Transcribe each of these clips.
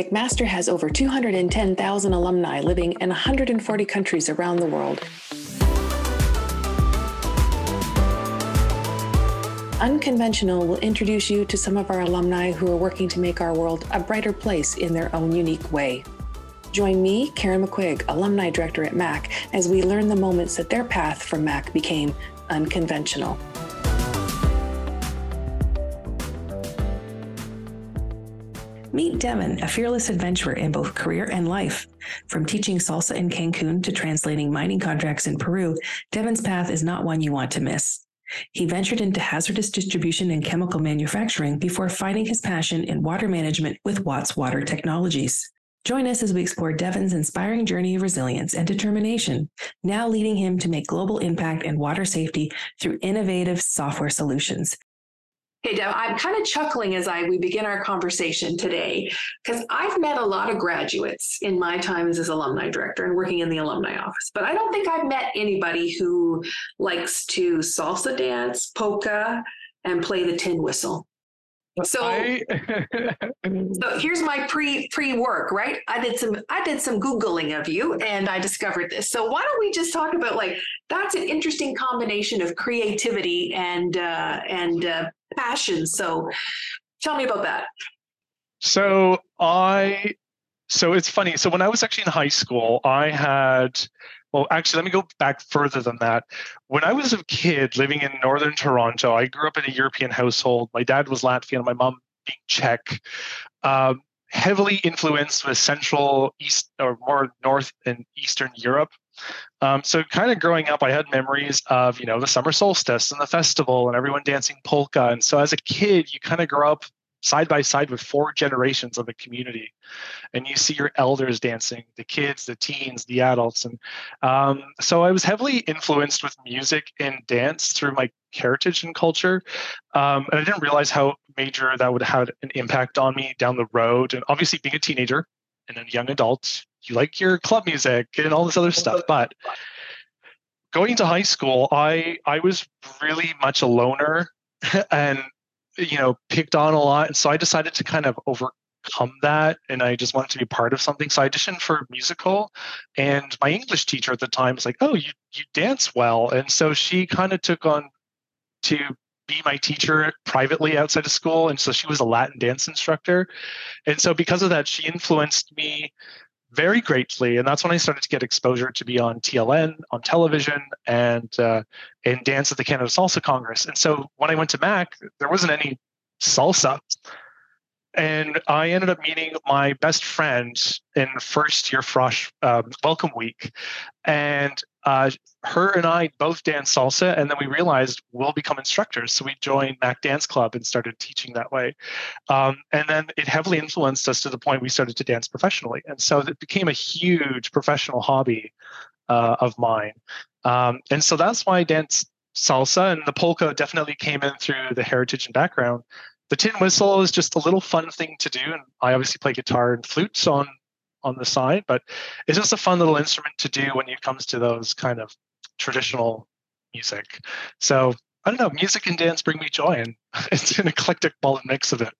McMaster has over 210,000 alumni living in 140 countries around the world. Unconventional will introduce you to some of our alumni who are working to make our world a brighter place in their own unique way. Join me, Karen McQuigg, Alumni Director at MAC, as we learn the moments that their path from MAC became unconventional. Meet Devin, a fearless adventurer in both career and life. From teaching salsa in Cancun to translating mining contracts in Peru, Devin's path is not one you want to miss. He ventured into hazardous distribution and chemical manufacturing before finding his passion in water management with Watts Water Technologies. Join us as we explore Devin's inspiring journey of resilience and determination, now leading him to make global impact in water safety through innovative software solutions. Hey, Dev, I'm kind of chuckling as I we begin our conversation today because I've met a lot of graduates in my time as alumni director and working in the alumni office, but I don't think I've met anybody who likes to salsa dance, polka, and play the tin whistle. So, I... so here's my pre pre work, right? I did some I did some googling of you, and I discovered this. So why don't we just talk about like that's an interesting combination of creativity and uh, and uh, passion. So tell me about that. So I so it's funny. So when I was actually in high school, I had well, actually, let me go back further than that. When I was a kid living in northern Toronto, I grew up in a European household. My dad was Latvian, my mom being Czech. Um, heavily influenced with Central, East, or more North and Eastern Europe. Um, so, kind of growing up, I had memories of you know the summer solstice and the festival and everyone dancing polka. And so, as a kid, you kind of grow up side by side with four generations of the community and you see your elders dancing the kids the teens the adults and um, so i was heavily influenced with music and dance through my heritage and culture um, and i didn't realize how major that would have an impact on me down the road and obviously being a teenager and then young adults, you like your club music and all this other stuff but going to high school i i was really much a loner and you know, picked on a lot. And so I decided to kind of overcome that and I just wanted to be part of something. So I auditioned for musical and my English teacher at the time was like, Oh, you you dance well. And so she kind of took on to be my teacher privately outside of school. And so she was a Latin dance instructor. And so because of that, she influenced me very greatly, and that's when I started to get exposure to be on TLN, on television, and uh, dance at the Canada Salsa Congress. And so when I went to Mac, there wasn't any salsa, and I ended up meeting my best friend in first year Frosh um, Welcome Week, and uh, her and I both danced salsa, and then we realized we'll become instructors. So we joined Mac Dance Club and started teaching that way. Um, and then it heavily influenced us to the point we started to dance professionally. And so it became a huge professional hobby uh, of mine. Um, and so that's why I dance salsa, and the polka definitely came in through the heritage and background. The tin whistle is just a little fun thing to do, and I obviously play guitar and flutes on on the side, but it's just a fun little instrument to do when it comes to those kind of traditional music. So I don't know, music and dance bring me joy, and it's an eclectic ball and mix of it.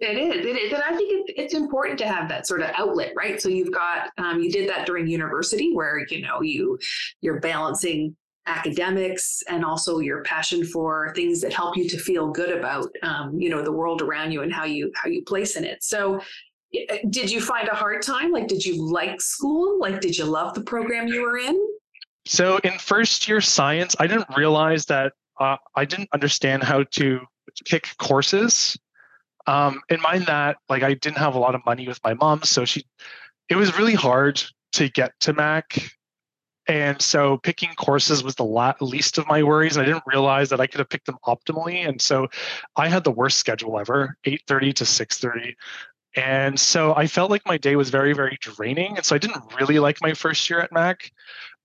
It is, it is, and I think it's important to have that sort of outlet, right? So you've got, um, you did that during university, where you know you you're balancing academics and also your passion for things that help you to feel good about, um, you know, the world around you and how you how you place in it. So did you find a hard time? Like, did you like school? Like, did you love the program you were in? So, in first year science, I didn't realize that uh, I didn't understand how to pick courses. Um, mind that, like, I didn't have a lot of money with my mom, so she, it was really hard to get to Mac. And so picking courses was the la- least of my worries. And I didn't realize that I could have picked them optimally. And so I had the worst schedule ever, 8.30 to 6.30. And so I felt like my day was very, very draining. And so I didn't really like my first year at Mac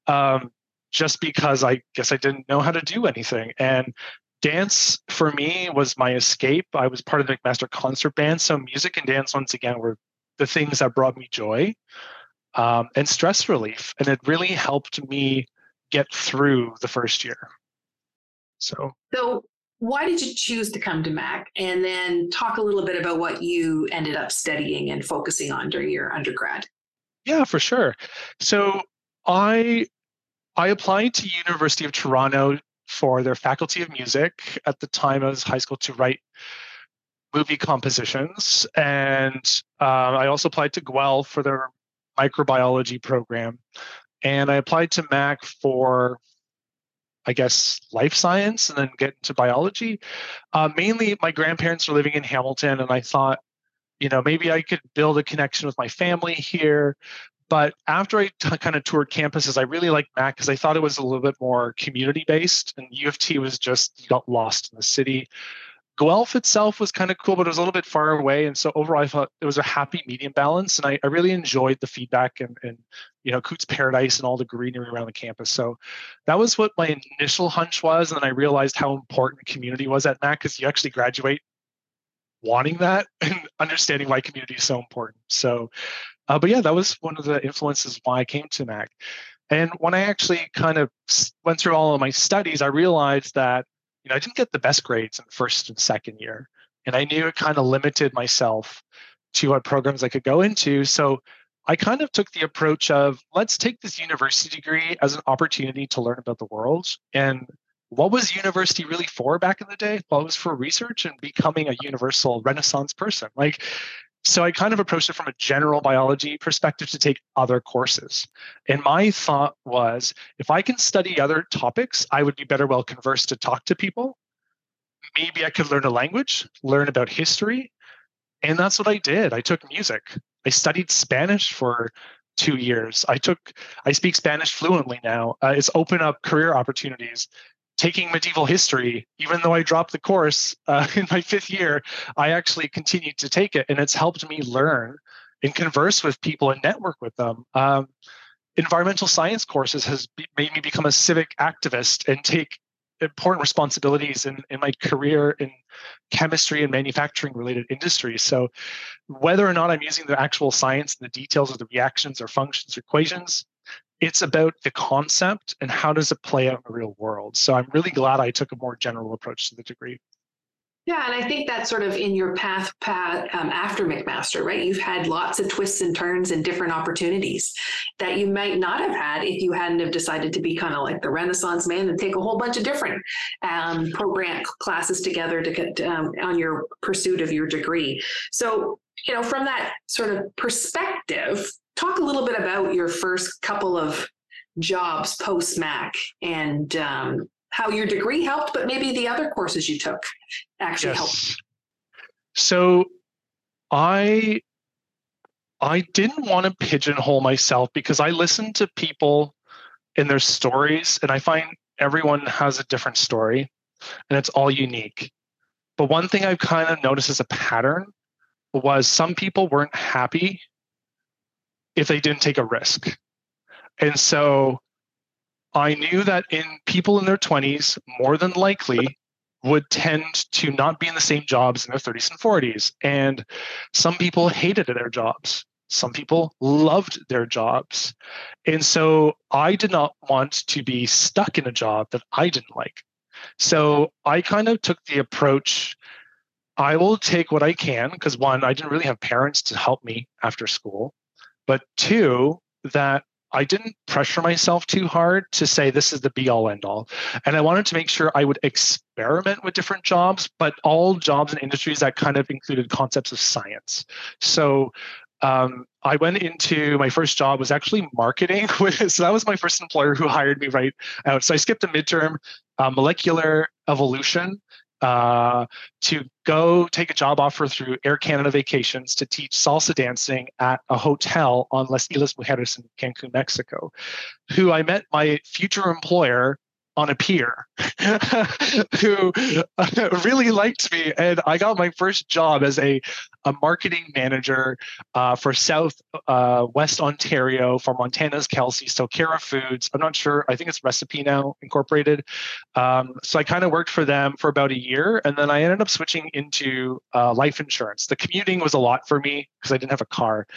um, just because I guess I didn't know how to do anything. And dance for me was my escape. I was part of the McMaster concert band. So music and dance, once again, were the things that brought me joy um, and stress relief. And it really helped me get through the first year. So, so why did you choose to come to Mac? And then talk a little bit about what you ended up studying and focusing on during your undergrad. Yeah, for sure. So I I applied to University of Toronto for their Faculty of Music at the time I was high school to write movie compositions, and uh, I also applied to Guelph for their microbiology program, and I applied to Mac for I guess, life science and then get into biology. Uh, mainly, my grandparents are living in Hamilton, and I thought, you know, maybe I could build a connection with my family here. But after I t- kind of toured campuses, I really liked Mac because I thought it was a little bit more community based, and U of T was just got lost in the city. Guelph itself was kind of cool, but it was a little bit far away. And so overall, I thought it was a happy medium balance. And I, I really enjoyed the feedback and, and, you know, Cootes Paradise and all the greenery around the campus. So that was what my initial hunch was. And then I realized how important community was at Mac because you actually graduate wanting that and understanding why community is so important. So, uh, but yeah, that was one of the influences why I came to Mac. And when I actually kind of went through all of my studies, I realized that you know, I didn't get the best grades in the first and second year. And I knew it kind of limited myself to what programs I could go into. So I kind of took the approach of let's take this university degree as an opportunity to learn about the world. And what was university really for back in the day? Well, it was for research and becoming a universal renaissance person. Like so I kind of approached it from a general biology perspective to take other courses. And my thought was if I can study other topics, I would be better well conversed to talk to people. Maybe I could learn a language, learn about history. And that's what I did. I took music. I studied Spanish for two years. I took I speak Spanish fluently now. Uh, it's opened up career opportunities taking medieval history, even though I dropped the course uh, in my fifth year, I actually continued to take it, and it's helped me learn and converse with people and network with them. Um, environmental science courses has be- made me become a civic activist and take important responsibilities in, in my career in chemistry and manufacturing related industries. So whether or not I'm using the actual science and the details of the reactions or functions or equations, it's about the concept and how does it play out in the real world. So I'm really glad I took a more general approach to the degree. Yeah, and I think that's sort of in your path, path um, after McMaster, right? You've had lots of twists and turns and different opportunities that you might not have had if you hadn't have decided to be kind of like the Renaissance man and take a whole bunch of different um, program classes together to get um, on your pursuit of your degree. So, you know, from that sort of perspective, talk a little bit about your first couple of jobs post Mac and um, how your degree helped, but maybe the other courses you took actually yes. helped. So I I didn't want to pigeonhole myself because I listen to people and their stories, and I find everyone has a different story and it's all unique. But one thing I've kind of noticed as a pattern was some people weren't happy if they didn't take a risk. And so I knew that in people in their 20s, more than likely, would tend to not be in the same jobs in their 30s and 40s. And some people hated their jobs. Some people loved their jobs. And so I did not want to be stuck in a job that I didn't like. So I kind of took the approach I will take what I can because one, I didn't really have parents to help me after school but two, that I didn't pressure myself too hard to say this is the be all end all. And I wanted to make sure I would experiment with different jobs, but all jobs and industries that kind of included concepts of science. So um, I went into my first job was actually marketing. so that was my first employer who hired me right out. So I skipped a midterm, uh, molecular evolution uh, to go take a job offer through Air Canada Vacations to teach salsa dancing at a hotel on Las Islas Mujeres in Cancun, Mexico, who I met my future employer on a pier who really liked me. And I got my first job as a, a marketing manager uh, for South uh, West Ontario for Montana's Kelsey, Sokera Foods. I'm not sure. I think it's Recipe now Incorporated. Um, so I kind of worked for them for about a year. And then I ended up switching into uh, life insurance. The commuting was a lot for me because I didn't have a car.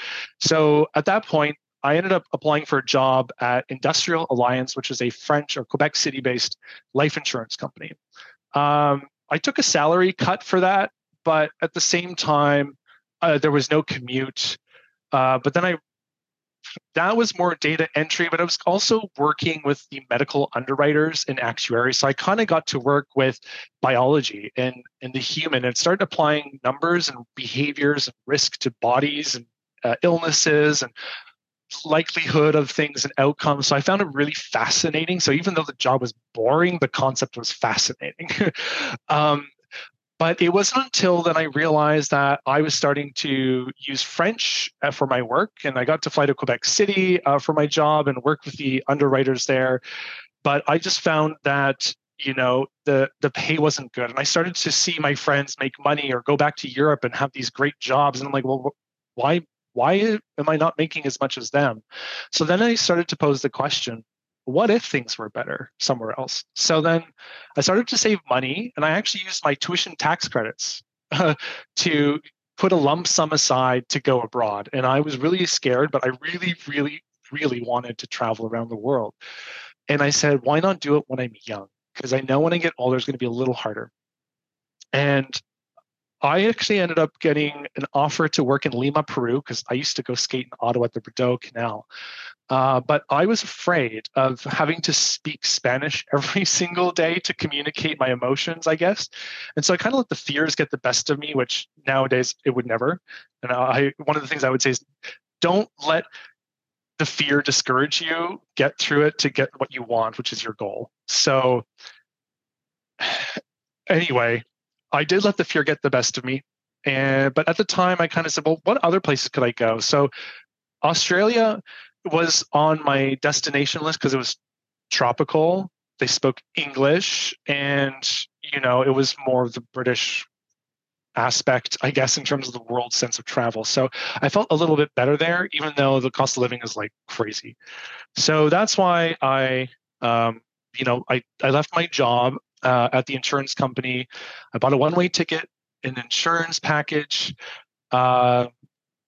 So at that point, I ended up applying for a job at Industrial Alliance, which is a French or Quebec City based life insurance company. Um, I took a salary cut for that, but at the same time, uh, there was no commute. Uh, but then I that was more data entry, but I was also working with the medical underwriters and actuaries. So I kind of got to work with biology and, and the human and started applying numbers and behaviors and risk to bodies and uh, illnesses and likelihood of things and outcomes. So I found it really fascinating. So even though the job was boring, the concept was fascinating. um, but it wasn't until then I realized that I was starting to use French uh, for my work, and I got to fly to Quebec City uh, for my job and work with the underwriters there. But I just found that you know the the pay wasn't good, and I started to see my friends make money or go back to Europe and have these great jobs, and I'm like, well, why why am I not making as much as them? So then I started to pose the question what if things were better somewhere else? So then I started to save money and I actually used my tuition tax credits uh, to put a lump sum aside to go abroad. And I was really scared, but I really, really, really wanted to travel around the world. And I said, why not do it when I'm young? Because I know when I get older, it's going to be a little harder. And I actually ended up getting an offer to work in Lima, Peru, because I used to go skate in Ottawa at the Rideau Canal. Uh, but I was afraid of having to speak Spanish every single day to communicate my emotions, I guess. And so I kind of let the fears get the best of me, which nowadays it would never. And I, one of the things I would say is don't let the fear discourage you. Get through it to get what you want, which is your goal. So, anyway, I did let the fear get the best of me. And but at the time, I kind of said, well, what other places could I go? So Australia was on my destination list because it was tropical. They spoke English, and you know, it was more of the British aspect, I guess, in terms of the world sense of travel. So I felt a little bit better there, even though the cost of living is like crazy. So that's why I, um, you know, I, I left my job uh, at the insurance company. I bought a one way ticket, an insurance package. Uh,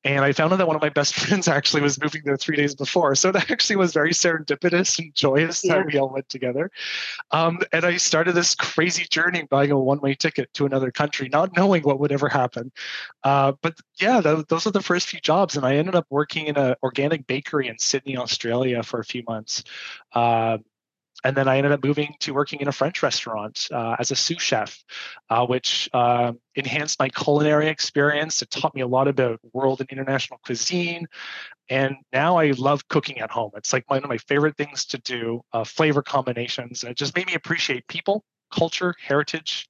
and I found out that one of my best friends actually was moving there three days before. So it actually was very serendipitous and joyous yeah. that we all went together. Um, and I started this crazy journey buying a one way ticket to another country, not knowing what would ever happen. Uh, but yeah, th- those are the first few jobs. And I ended up working in an organic bakery in Sydney, Australia for a few months. Uh, and then I ended up moving to working in a French restaurant uh, as a sous chef, uh, which uh, enhanced my culinary experience. It taught me a lot about world and international cuisine. And now I love cooking at home. It's like one of my favorite things to do, uh, flavor combinations. And it just made me appreciate people, culture, heritage,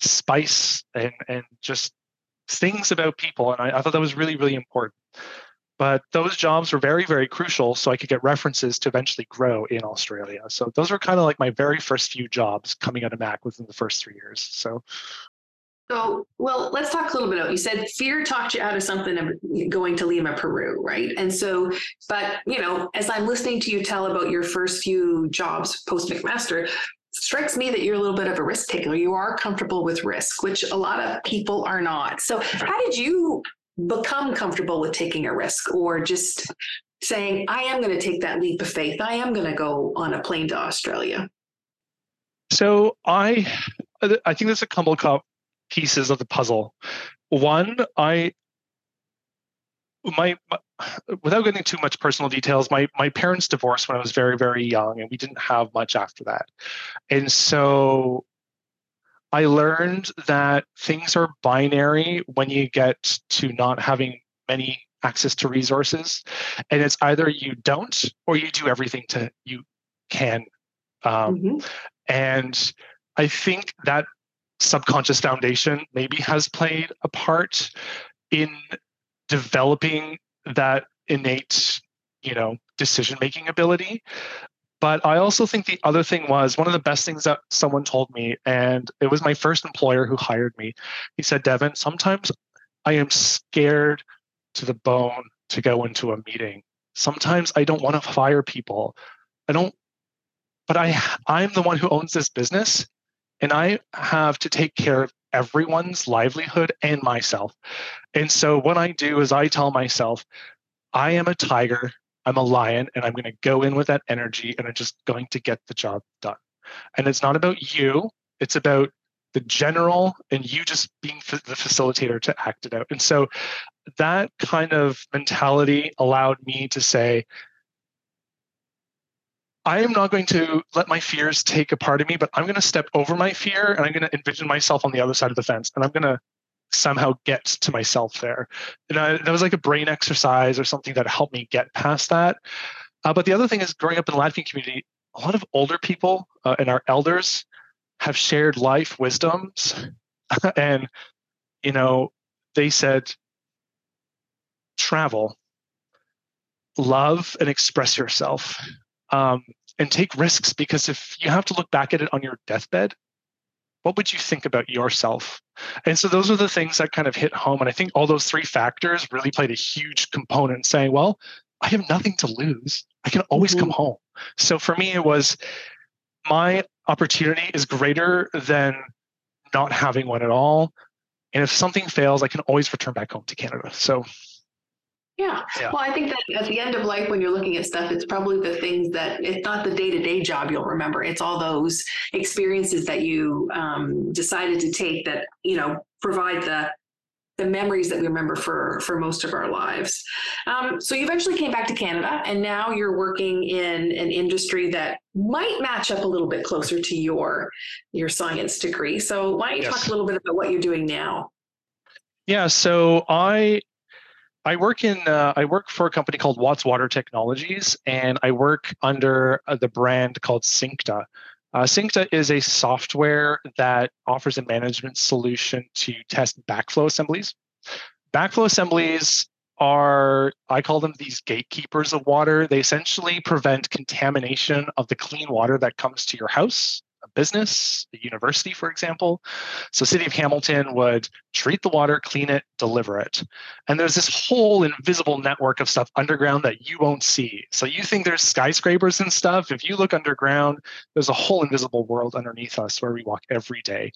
spice, and, and just things about people. And I, I thought that was really, really important. But those jobs were very, very crucial so I could get references to eventually grow in Australia. So those were kind of like my very first few jobs coming out of Mac within the first three years. So so, well, let's talk a little bit about. You said fear talked you out of something of going to Lima, Peru, right? And so, but you know, as I'm listening to you tell about your first few jobs post McMaster, strikes me that you're a little bit of a risk taker. You are comfortable with risk, which a lot of people are not. So, how did you become comfortable with taking a risk or just saying, I am going to take that leap of faith. I am going to go on a plane to Australia? So I, I think there's a couple of pieces of the puzzle. One, I, my, my, without getting too much personal details, my my parents divorced when I was very very young, and we didn't have much after that, and so I learned that things are binary when you get to not having many access to resources. And it's either you don't or you do everything to you can. Um, mm-hmm. And I think that subconscious foundation maybe has played a part in developing that innate, you know, decision making ability. But I also think the other thing was one of the best things that someone told me, and it was my first employer who hired me. He said, Devin, sometimes I am scared to the bone to go into a meeting. Sometimes I don't want to fire people. I don't, but I I'm the one who owns this business and I have to take care of everyone's livelihood and myself. And so what I do is I tell myself, I am a tiger I'm a lion and I'm going to go in with that energy and I'm just going to get the job done. And it's not about you, it's about the general and you just being the facilitator to act it out. And so that kind of mentality allowed me to say, I am not going to let my fears take a part of me, but I'm going to step over my fear and I'm going to envision myself on the other side of the fence and I'm going to somehow get to myself there. And I, that was like a brain exercise or something that helped me get past that. Uh, but the other thing is growing up in the Latvian community, a lot of older people uh, and our elders have shared life wisdoms. and, you know, they said, travel, love, and express yourself. Um, and take risks because if you have to look back at it on your deathbed, what would you think about yourself? And so those are the things that kind of hit home. And I think all those three factors really played a huge component saying, well, I have nothing to lose. I can always mm-hmm. come home. So for me, it was my opportunity is greater than not having one at all. And if something fails, I can always return back home to Canada. So yeah. yeah. Well, I think that at the end of life, when you're looking at stuff, it's probably the things that it's not the day to day job you'll remember. It's all those experiences that you um, decided to take that, you know, provide the the memories that we remember for for most of our lives. Um, so you eventually came back to Canada, and now you're working in an industry that might match up a little bit closer to your your science degree. So why don't you yes. talk a little bit about what you're doing now? Yeah, so I I work in uh, I work for a company called Watts Water Technologies, and I work under uh, the brand called Syncta. Uh, Syncta is a software that offers a management solution to test backflow assemblies. Backflow assemblies are, I call them these gatekeepers of water. They essentially prevent contamination of the clean water that comes to your house business, a university, for example. So City of Hamilton would treat the water, clean it, deliver it. And there's this whole invisible network of stuff underground that you won't see. So you think there's skyscrapers and stuff. If you look underground, there's a whole invisible world underneath us where we walk every day.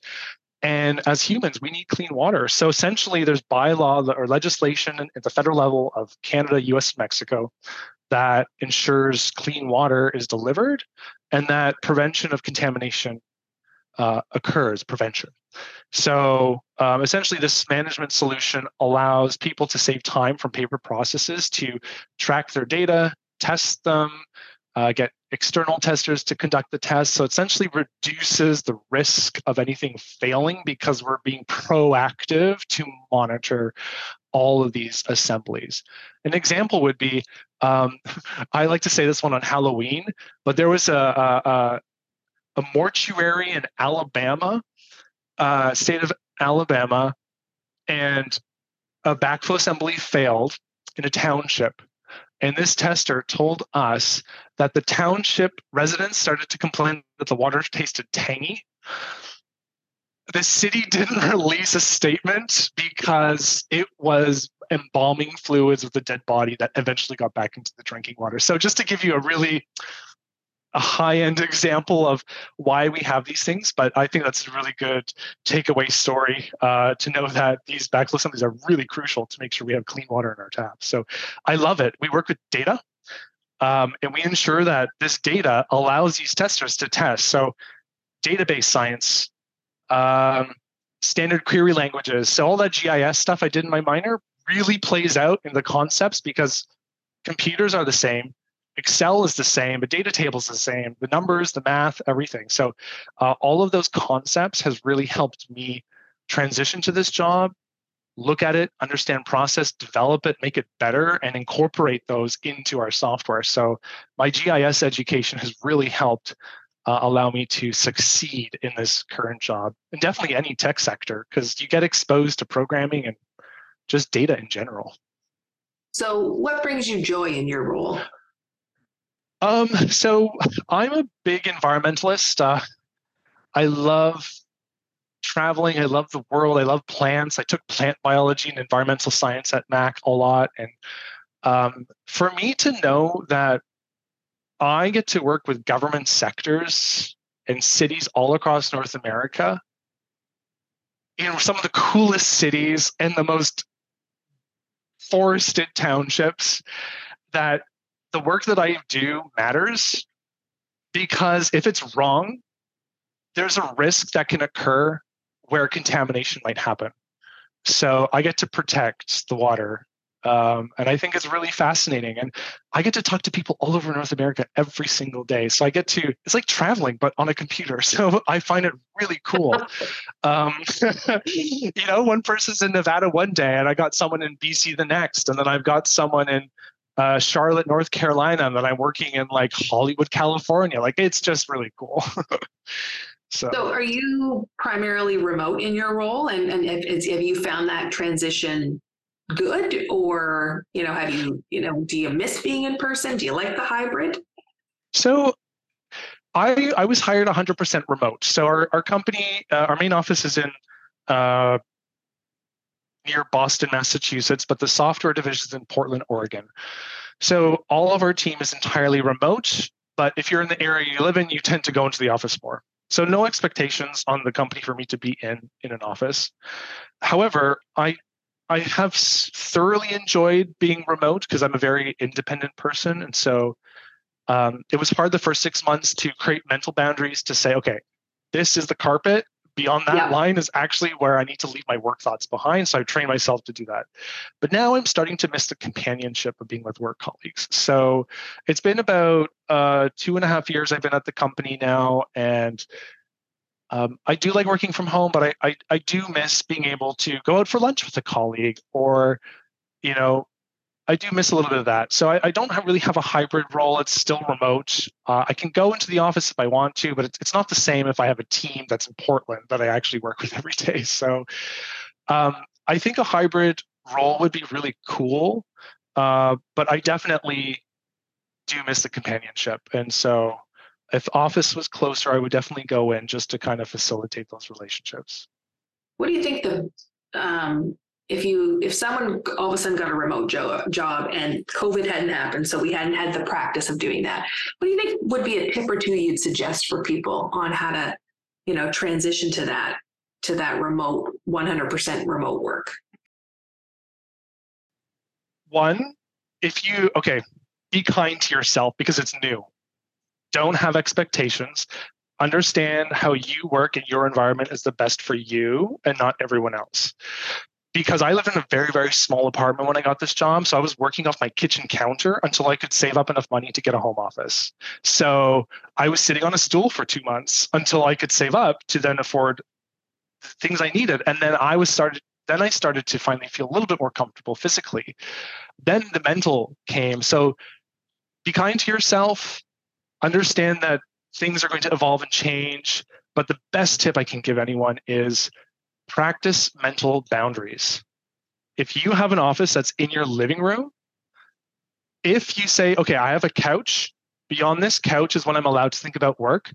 And as humans, we need clean water. So essentially, there's bylaw or legislation at the federal level of Canada, US, Mexico that ensures clean water is delivered and that prevention of contamination uh, occurs, prevention. So um, essentially, this management solution allows people to save time from paper processes to track their data, test them, uh, get external testers to conduct the test. So essentially reduces the risk of anything failing because we're being proactive to monitor all of these assemblies. An example would be um, I like to say this one on Halloween, but there was a, a, a mortuary in Alabama, uh, state of Alabama, and a backflow assembly failed in a township. And this tester told us that the township residents started to complain that the water tasted tangy the city didn't release a statement because it was embalming fluids of the dead body that eventually got back into the drinking water. So just to give you a really a high-end example of why we have these things, but I think that's a really good takeaway story uh, to know that these backflow assemblies are really crucial to make sure we have clean water in our taps. So I love it. We work with data, um, and we ensure that this data allows these testers to test. So database science um, standard query languages. So all that GIS stuff I did in my minor really plays out in the concepts because computers are the same. Excel is the same, the data table is the same, the numbers, the math, everything. So uh, all of those concepts has really helped me transition to this job, look at it, understand process, develop it, make it better, and incorporate those into our software. So my GIS education has really helped uh, allow me to succeed in this current job and definitely any tech sector because you get exposed to programming and just data in general. So, what brings you joy in your role? Um, so I'm a big environmentalist. Uh, I love traveling. I love the world. I love plants. I took plant biology and environmental science at Mac a lot, and um, for me to know that I get to work with government sectors and cities all across North America in some of the coolest cities and the most forested townships that the work that I do matters because if it's wrong, there's a risk that can occur where contamination might happen. So I get to protect the water um, and I think it's really fascinating. And I get to talk to people all over North America every single day. So I get to, it's like traveling, but on a computer. So I find it really cool. um, you know, one person's in Nevada one day, and I got someone in BC the next. And then I've got someone in uh, Charlotte, North Carolina, and then I'm working in like Hollywood, California. Like it's just really cool. so. so, are you primarily remote in your role? And, and have, have you found that transition good or you know have you you know do you miss being in person? Do you like the hybrid? So i i was hired 100% remote. So our, our company uh, our main office is in uh, near boston massachusetts but the software division is in portland oregon. So all of our team is entirely remote but if you're in the area you live in you tend to go into the office more. So no expectations on the company for me to be in in an office. However i I have thoroughly enjoyed being remote because I'm a very independent person. And so um, it was hard the first six months to create mental boundaries to say, okay, this is the carpet. Beyond that yeah. line is actually where I need to leave my work thoughts behind. So I train myself to do that. But now I'm starting to miss the companionship of being with work colleagues. So it's been about uh, two and a half years I've been at the company now. And um, I do like working from home, but I, I, I do miss being able to go out for lunch with a colleague, or you know, I do miss a little bit of that. So I, I don't have, really have a hybrid role. It's still remote. Uh, I can go into the office if I want to, but it's, it's not the same if I have a team that's in Portland that I actually work with every day. So um, I think a hybrid role would be really cool, uh, but I definitely do miss the companionship, and so if office was closer, I would definitely go in just to kind of facilitate those relationships. What do you think the um, if you if someone all of a sudden got a remote jo- job and COVID hadn't happened, so we hadn't had the practice of doing that, what do you think would be a tip or two you'd suggest for people on how to, you know, transition to that to that remote 100% remote work? One, if you okay, be kind to yourself because it's new don't have expectations understand how you work in your environment is the best for you and not everyone else because I lived in a very, very small apartment when I got this job. So I was working off my kitchen counter until I could save up enough money to get a home office. So I was sitting on a stool for two months until I could save up to then afford things I needed. And then I was started then I started to finally feel a little bit more comfortable physically. Then the mental came. So be kind to yourself, understand that things are going to evolve and change. But the best tip I can give anyone is practice mental boundaries. If you have an office that's in your living room, if you say, okay, I have a couch, beyond this couch is when I'm allowed to think about work,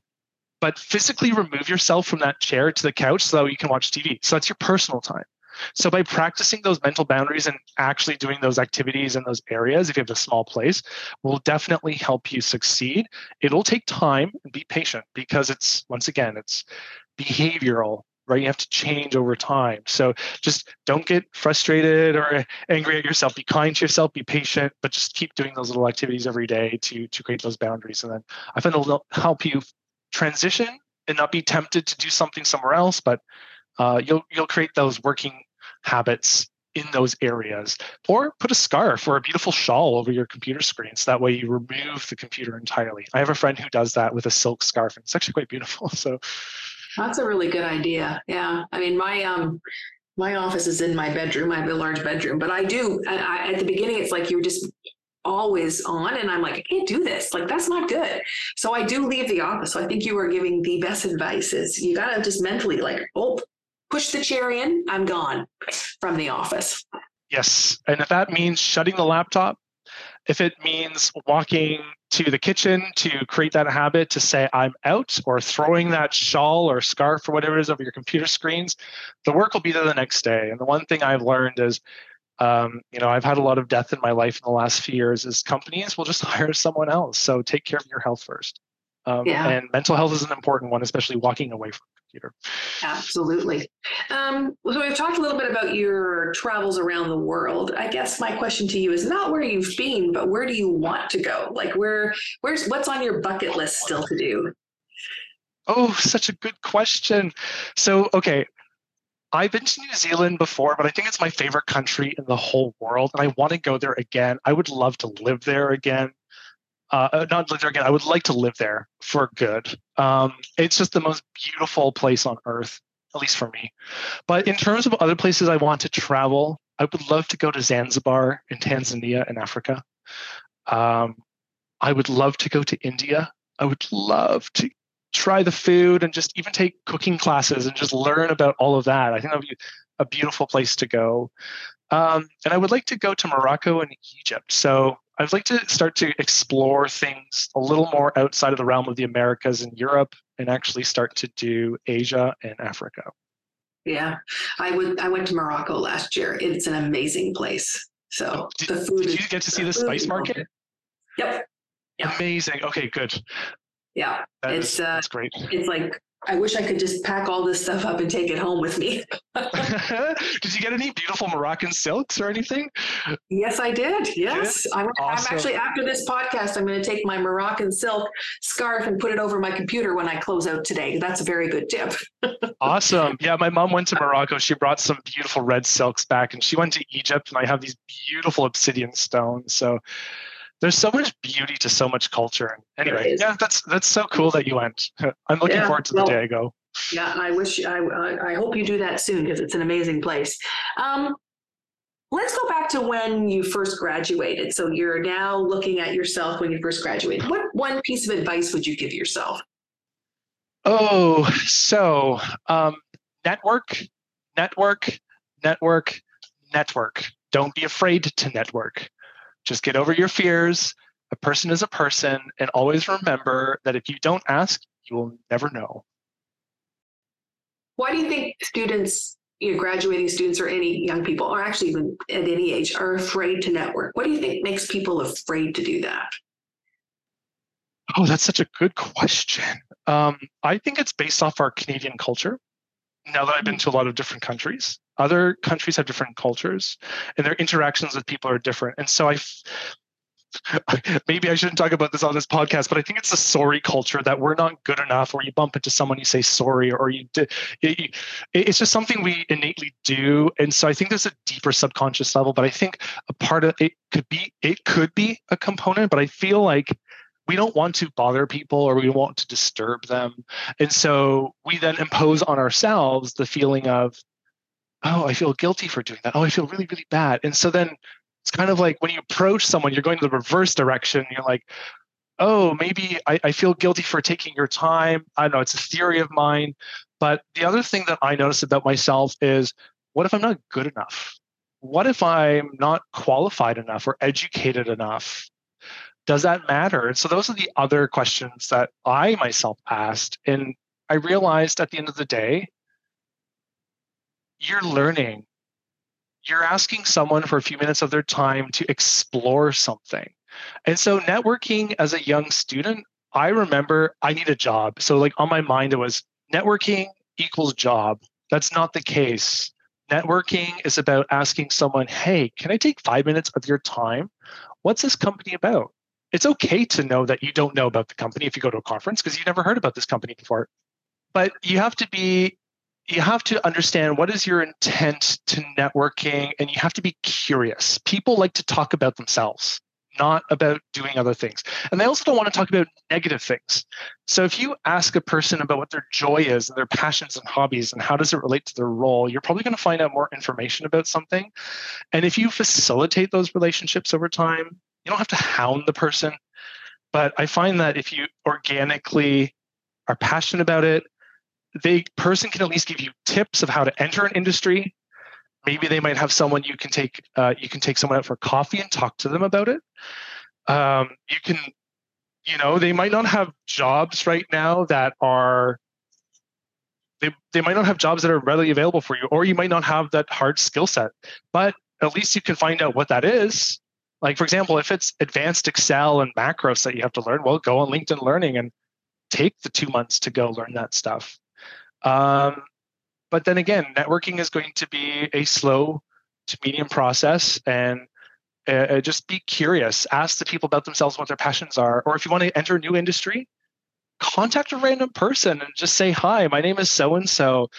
but physically remove yourself from that chair to the couch so that you can watch TV. So that's your personal time. So by practicing those mental boundaries and actually doing those activities in those areas, if you have a small place, will definitely help you succeed. It'll take time and be patient because it's once again, it's behavioral right? You have to change over time. So just don't get frustrated or angry at yourself. Be kind to yourself, be patient, but just keep doing those little activities every day to, to create those boundaries. And then I find it'll help you transition and not be tempted to do something somewhere else, but uh, you'll you'll create those working habits in those areas or put a scarf or a beautiful shawl over your computer screen so that way you remove the computer entirely. I have a friend who does that with a silk scarf and it's actually quite beautiful so. That's a really good idea. Yeah. I mean my um my office is in my bedroom. I have a large bedroom but i do I, at the beginning it's like you're just always on and i'm like i can't do this. Like that's not good. So i do leave the office. So i think you are giving the best advice is you got to just mentally like oh push the chair in, I'm gone from the office. Yes. And if that means shutting the laptop, if it means walking to the kitchen to create that habit to say I'm out or throwing that shawl or scarf or whatever it is over your computer screens, the work will be there the next day. And the one thing I've learned is, um, you know, I've had a lot of death in my life in the last few years is companies will just hire someone else. So take care of your health first. Um, yeah. And mental health is an important one, especially walking away from Absolutely. Um, so we've talked a little bit about your travels around the world. I guess my question to you is not where you've been, but where do you want to go? Like where, where's what's on your bucket list still to do? Oh, such a good question. So, okay, I've been to New Zealand before, but I think it's my favorite country in the whole world, and I want to go there again. I would love to live there again. Uh, uh, not live there again. I would like to live there for good. Um, it's just the most beautiful place on earth, at least for me. But in terms of other places I want to travel, I would love to go to Zanzibar in Tanzania in Africa. Um, I would love to go to India. I would love to try the food and just even take cooking classes and just learn about all of that. I think that would be a beautiful place to go. Um, and I would like to go to Morocco and Egypt. So I'd like to start to explore things a little more outside of the realm of the Americas and Europe and actually start to do Asia and Africa. Yeah, I would. I went to Morocco last year. It's an amazing place. So oh, did, the food. Did you get to see the, the spice market? Yep. yep. Amazing. Okay, good. Yeah, that it's is, uh, that's great. It's like I wish I could just pack all this stuff up and take it home with me. did you get any beautiful Moroccan silks or anything? Yes, I did. Yes. I'm, awesome. I'm, actually, after this podcast, I'm going to take my Moroccan silk scarf and put it over my computer when I close out today. That's a very good tip. awesome. Yeah, my mom went to Morocco. She brought some beautiful red silks back, and she went to Egypt, and I have these beautiful obsidian stones. So, there's so much beauty to so much culture. Anyway, yeah, that's that's so cool that you went. I'm looking yeah, forward to the well, day I go. Yeah, I wish I I hope you do that soon because it's an amazing place. Um, let's go back to when you first graduated. So you're now looking at yourself when you first graduated. What one piece of advice would you give yourself? Oh, so um, network, network, network, network. Don't be afraid to network. Just get over your fears. A person is a person. And always remember that if you don't ask, you will never know. Why do you think students, you know, graduating students or any young people, or actually even at any age, are afraid to network? What do you think makes people afraid to do that? Oh, that's such a good question. Um, I think it's based off our Canadian culture. Now that I've been to a lot of different countries, other countries have different cultures and their interactions with people are different. And so i maybe i shouldn't talk about this on this podcast but i think it's a sorry culture that we're not good enough or you bump into someone you say sorry or you it's just something we innately do. And so i think there's a deeper subconscious level but i think a part of it could be it could be a component but i feel like we don't want to bother people or we want to disturb them. And so we then impose on ourselves the feeling of oh, I feel guilty for doing that. Oh, I feel really, really bad. And so then it's kind of like when you approach someone, you're going to the reverse direction. You're like, oh, maybe I, I feel guilty for taking your time. I don't know, it's a theory of mine. But the other thing that I notice about myself is what if I'm not good enough? What if I'm not qualified enough or educated enough? Does that matter? And so those are the other questions that I myself asked. And I realized at the end of the day, you're learning. You're asking someone for a few minutes of their time to explore something. And so, networking as a young student, I remember I need a job. So, like on my mind, it was networking equals job. That's not the case. Networking is about asking someone, hey, can I take five minutes of your time? What's this company about? It's okay to know that you don't know about the company if you go to a conference because you've never heard about this company before. But you have to be you have to understand what is your intent to networking and you have to be curious. People like to talk about themselves not about doing other things. And they also don't want to talk about negative things. So if you ask a person about what their joy is and their passions and hobbies and how does it relate to their role you're probably going to find out more information about something. And if you facilitate those relationships over time you don't have to hound the person. But i find that if you organically are passionate about it the person can at least give you tips of how to enter an industry. Maybe they might have someone you can take uh, you can take someone out for coffee and talk to them about it. Um, you can, you know, they might not have jobs right now that are they, they might not have jobs that are readily available for you, or you might not have that hard skill set, but at least you can find out what that is. Like, for example, if it's advanced Excel and macros that you have to learn, well, go on LinkedIn Learning and take the two months to go learn that stuff. Um, but then again, networking is going to be a slow to medium process and uh, uh, just be curious. Ask the people about themselves what their passions are. Or if you want to enter a new industry, contact a random person and just say, Hi, my name is so and so.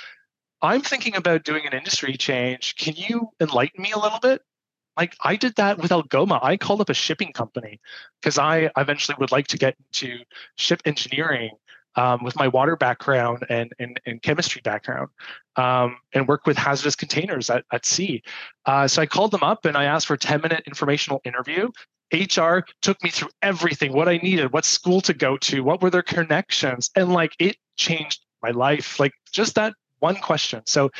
I'm thinking about doing an industry change. Can you enlighten me a little bit? Like I did that with Algoma. I called up a shipping company because I eventually would like to get into ship engineering um, with my water background and, and, and chemistry background um, and work with hazardous containers at, at sea. Uh, so I called them up and I asked for a 10 minute informational interview. HR took me through everything, what I needed, what school to go to, what were their connections. And like it changed my life. Like just that one question. So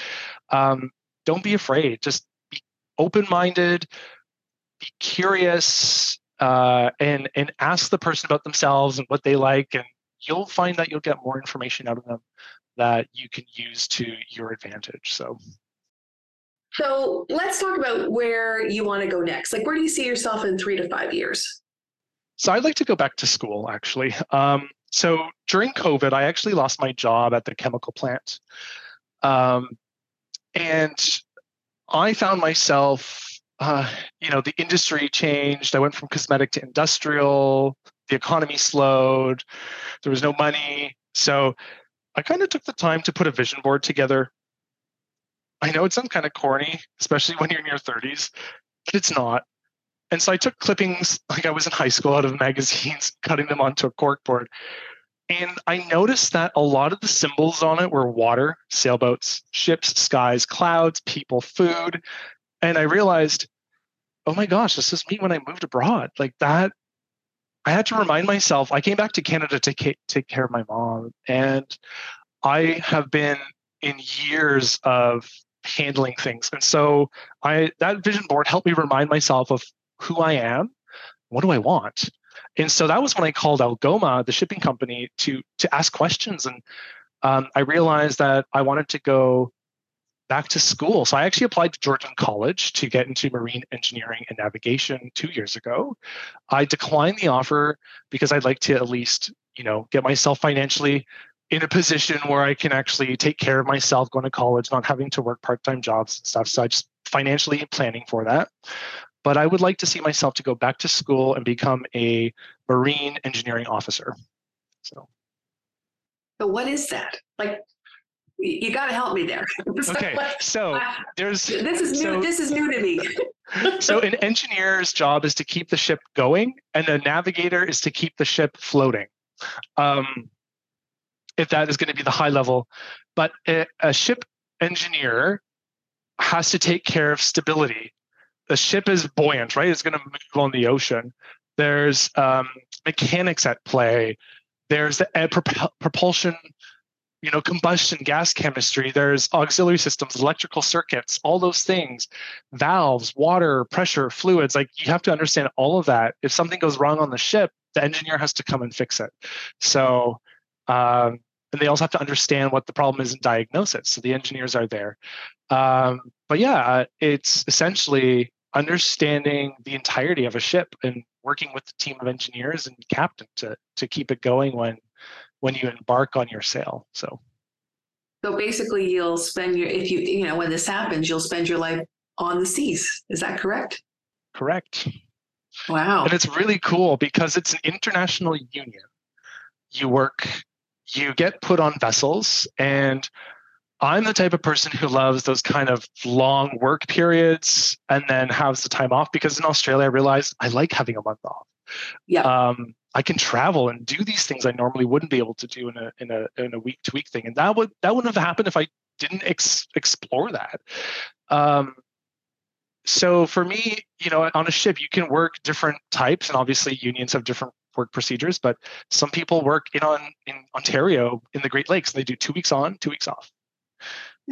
um, don't be afraid. Just be open minded, be curious, uh, and and ask the person about themselves and what they like, and you'll find that you'll get more information out of them that you can use to your advantage. So. So let's talk about where you want to go next. Like, where do you see yourself in three to five years? So I'd like to go back to school, actually. Um, so during COVID, I actually lost my job at the chemical plant. Um, and I found myself, uh, you know, the industry changed. I went from cosmetic to industrial. The economy slowed. There was no money. So I kind of took the time to put a vision board together. I know it sounds kind of corny, especially when you're in your 30s, but it's not. And so I took clippings like I was in high school out of magazines, cutting them onto a cork board. And I noticed that a lot of the symbols on it were water, sailboats, ships, skies, clouds, people, food. And I realized, oh my gosh, this is me when I moved abroad. Like that, I had to remind myself. I came back to Canada to take care of my mom. And I have been in years of handling things. And so I that vision board helped me remind myself of who I am, what do I want? And so that was when I called Algoma, the shipping company, to to ask questions. And um, I realized that I wanted to go back to school. So I actually applied to Georgian College to get into marine engineering and navigation two years ago. I declined the offer because I'd like to at least, you know, get myself financially in a position where I can actually take care of myself going to college, not having to work part-time jobs and stuff. So I just financially planning for that but I would like to see myself to go back to school and become a marine engineering officer. So, but what is that? Like, you got to help me there. okay, so there's this is new. So, this is new to me. so, an engineer's job is to keep the ship going, and a navigator is to keep the ship floating. Um, if that is going to be the high level, but a, a ship engineer has to take care of stability the ship is buoyant, right? It's going to move on the ocean. There's um, mechanics at play. There's the prop- propulsion, you know, combustion gas chemistry. There's auxiliary systems, electrical circuits, all those things, valves, water, pressure, fluids. Like you have to understand all of that. If something goes wrong on the ship, the engineer has to come and fix it. So, um, and they also have to understand what the problem is and diagnose it. So the engineers are there. Um, but yeah, it's essentially understanding the entirety of a ship and working with the team of engineers and captain to to keep it going when when you embark on your sail so. So basically you'll spend your if you you know when this happens you'll spend your life on the seas. Is that correct? Correct. Wow. And it's really cool because it's an international union. You work you get put on vessels and I'm the type of person who loves those kind of long work periods and then has the time off because in Australia I realized I like having a month off. Yeah. Um, I can travel and do these things I normally wouldn't be able to do in a in a in a week to week thing, and that would that wouldn't have happened if I didn't ex- explore that. Um, so for me, you know, on a ship you can work different types, and obviously unions have different work procedures. But some people work in on in Ontario in the Great Lakes, and they do two weeks on, two weeks off.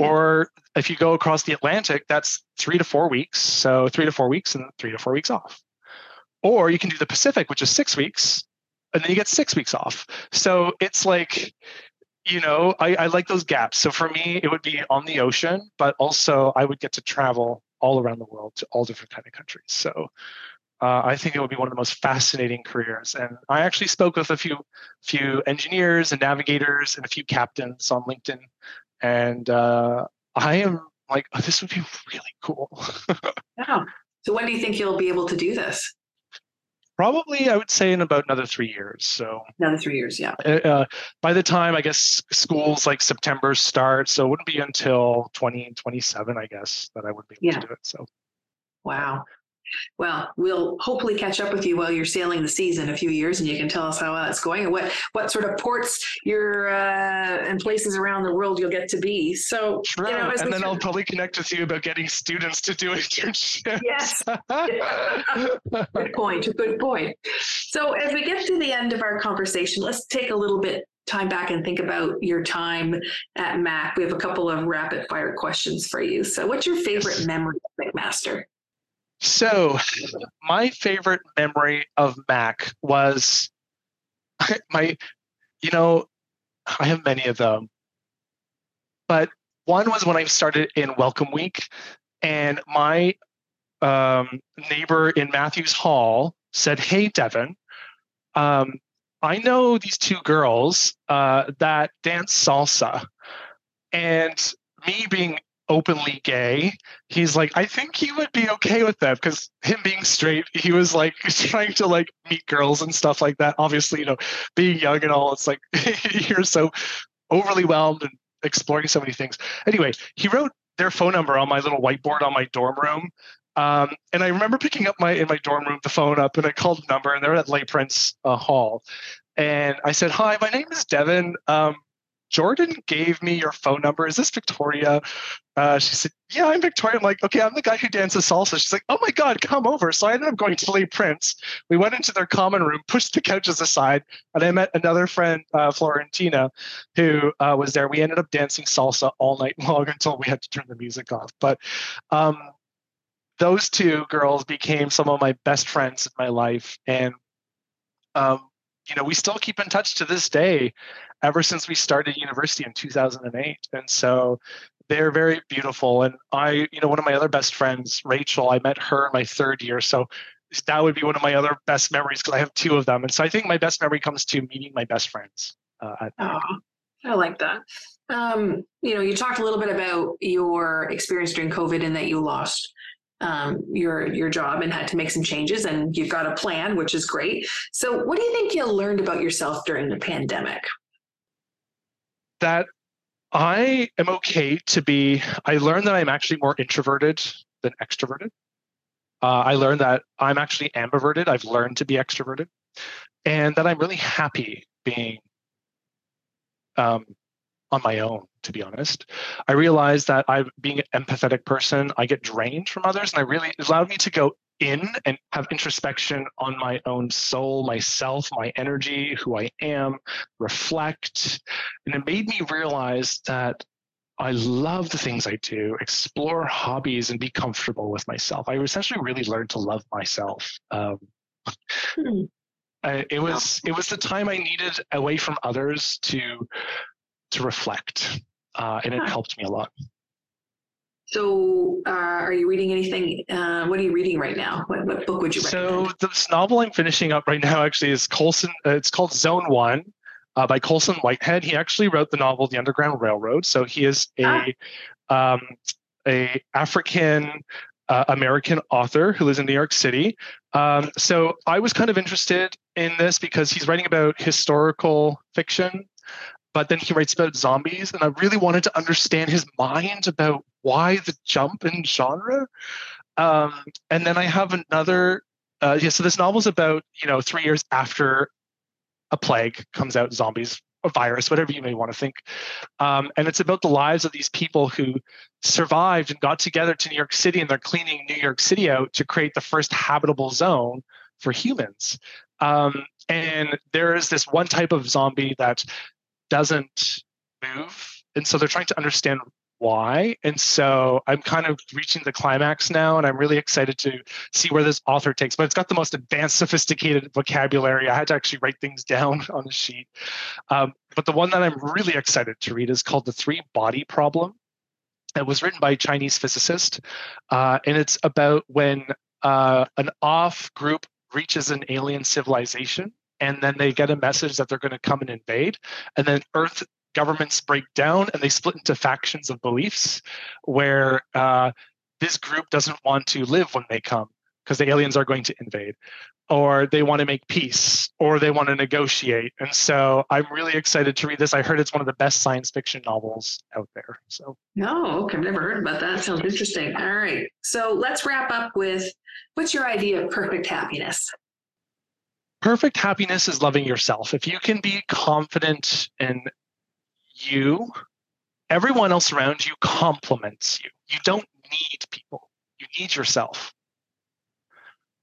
Or if you go across the Atlantic, that's three to four weeks. So three to four weeks and three to four weeks off. Or you can do the Pacific, which is six weeks, and then you get six weeks off. So it's like, you know, I, I like those gaps. So for me, it would be on the ocean, but also I would get to travel all around the world to all different kind of countries. So uh, I think it would be one of the most fascinating careers. And I actually spoke with a few few engineers and navigators and a few captains on LinkedIn and uh, I am like, oh, this would be really cool. yeah. So when do you think you'll be able to do this? Probably I would say in about another three years. So another three years, yeah. Uh, uh by the time I guess schools like September start, so it wouldn't be until 2027, I guess, that I would be able yeah. to do it. So wow. Well, we'll hopefully catch up with you while you're sailing the seas in a few years, and you can tell us how that's going and what what sort of ports you're uh, and places around the world you'll get to be. So, True. You know, and then I'll probably connect with you about getting students to do internships. Yes. good point. Good point. So, as we get to the end of our conversation, let's take a little bit time back and think about your time at Mac. We have a couple of rapid fire questions for you. So, what's your favorite memory of McMaster? So, my favorite memory of Mac was my, you know, I have many of them, but one was when I started in Welcome Week, and my um, neighbor in Matthews Hall said, Hey, Devin, um, I know these two girls uh, that dance salsa. And me being openly gay, he's like, I think he would be okay with that because him being straight, he was like trying to like meet girls and stuff like that. Obviously, you know, being young and all, it's like you're so overly whelmed and exploring so many things. Anyway, he wrote their phone number on my little whiteboard on my dorm room. Um, and I remember picking up my in my dorm room the phone up and I called the number and they're at Les Prince uh, Hall. And I said, Hi, my name is Devin. Um, Jordan gave me your phone number. Is this Victoria? Uh, she said, Yeah, I'm Victoria. I'm like, Okay, I'm the guy who dances salsa. She's like, Oh my God, come over. So I ended up going to Les Prince. We went into their common room, pushed the couches aside, and I met another friend, uh, Florentina, who uh, was there. We ended up dancing salsa all night long until we had to turn the music off. But um, those two girls became some of my best friends in my life. And um, you know, we still keep in touch to this day ever since we started university in 2008. And so they're very beautiful. And I, you know, one of my other best friends, Rachel, I met her in my third year. So that would be one of my other best memories because I have two of them. And so I think my best memory comes to meeting my best friends. Uh, oh, I like that. Um, you know, you talked a little bit about your experience during COVID and that you lost um, your your job and had to make some changes and you've got a plan which is great so what do you think you learned about yourself during the pandemic that i am okay to be i learned that i'm actually more introverted than extroverted. Uh, i learned that i'm actually ambiverted. I've learned to be extroverted. And that i'm really happy being um, on my own to be honest. I realized that I'm being an empathetic person, I get drained from others, and I really allowed me to go in and have introspection on my own soul, myself, my energy, who I am, reflect, and it made me realize that I love the things I do, explore hobbies, and be comfortable with myself. I essentially really learned to love myself. Um, hmm. I, it was it was the time I needed away from others to to reflect uh, and it helped me a lot. So, uh, are you reading anything? Uh, what are you reading right now? What, what book would you recommend? So, this novel I'm finishing up right now actually is Colson. Uh, it's called Zone One uh, by Colson Whitehead. He actually wrote the novel The Underground Railroad. So he is a ah. um, a African uh, American author who lives in New York City. Um, so I was kind of interested in this because he's writing about historical fiction but then he writes about zombies and i really wanted to understand his mind about why the jump in genre? Um, and then i have another uh, yeah so this novel is about you know three years after a plague comes out zombies a virus whatever you may want to think. Um, and it's about the lives of these people who survived and got together to new york city and they're cleaning new york city out to create the first habitable zone for humans. Um, and there is this one type of zombie that doesn't move. And so they're trying to understand why. And so I'm kind of reaching the climax now, and I'm really excited to see where this author takes. But it's got the most advanced, sophisticated vocabulary. I had to actually write things down on the sheet. Um, but the one that I'm really excited to read is called The Three Body Problem. It was written by a Chinese physicist, uh, and it's about when uh, an off group reaches an alien civilization and then they get a message that they're going to come and invade and then earth governments break down and they split into factions of beliefs where uh, this group doesn't want to live when they come because the aliens are going to invade or they want to make peace or they want to negotiate. And so I'm really excited to read this. I heard it's one of the best science fiction novels out there. So No, okay, I've never heard about that. Sounds interesting. All right. So let's wrap up with what's your idea of perfect happiness? Perfect happiness is loving yourself. If you can be confident in you, everyone else around you complements you. You don't need people. You need yourself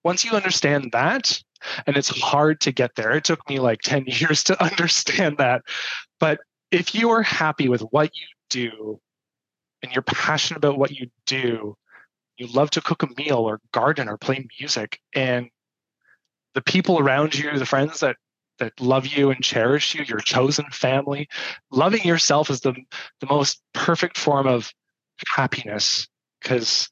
once you understand that, and it's hard to get there, it took me like 10 years to understand that. But if you are happy with what you do and you're passionate about what you do, you love to cook a meal or garden or play music, and the people around you, the friends that that love you and cherish you, your chosen family, loving yourself is the the most perfect form of happiness because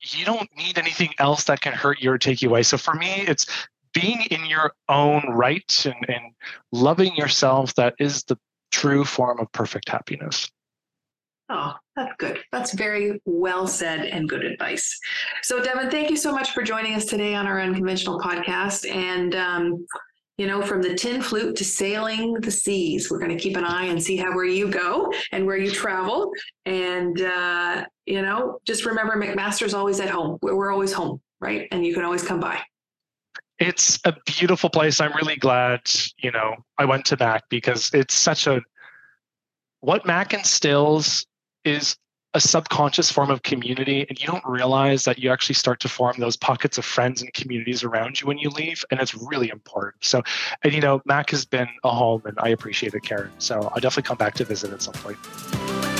you don't need anything else that can hurt you or take you away. So for me, it's being in your own right and, and loving yourself that is the true form of perfect happiness. Oh, that's good. That's very well said and good advice. So, Devin, thank you so much for joining us today on our unconventional podcast. And um, you know, from the tin flute to sailing the seas. We're going to keep an eye and see how where you go and where you travel. And, uh, you know, just remember McMaster's always at home. We're always home, right? And you can always come by. It's a beautiful place. I'm really glad, you know, I went to Mac because it's such a, what Mac instills is a subconscious form of community and you don't realize that you actually start to form those pockets of friends and communities around you when you leave and it's really important. So and you know mac has been a home and i appreciate it karen. So i'll definitely come back to visit at some point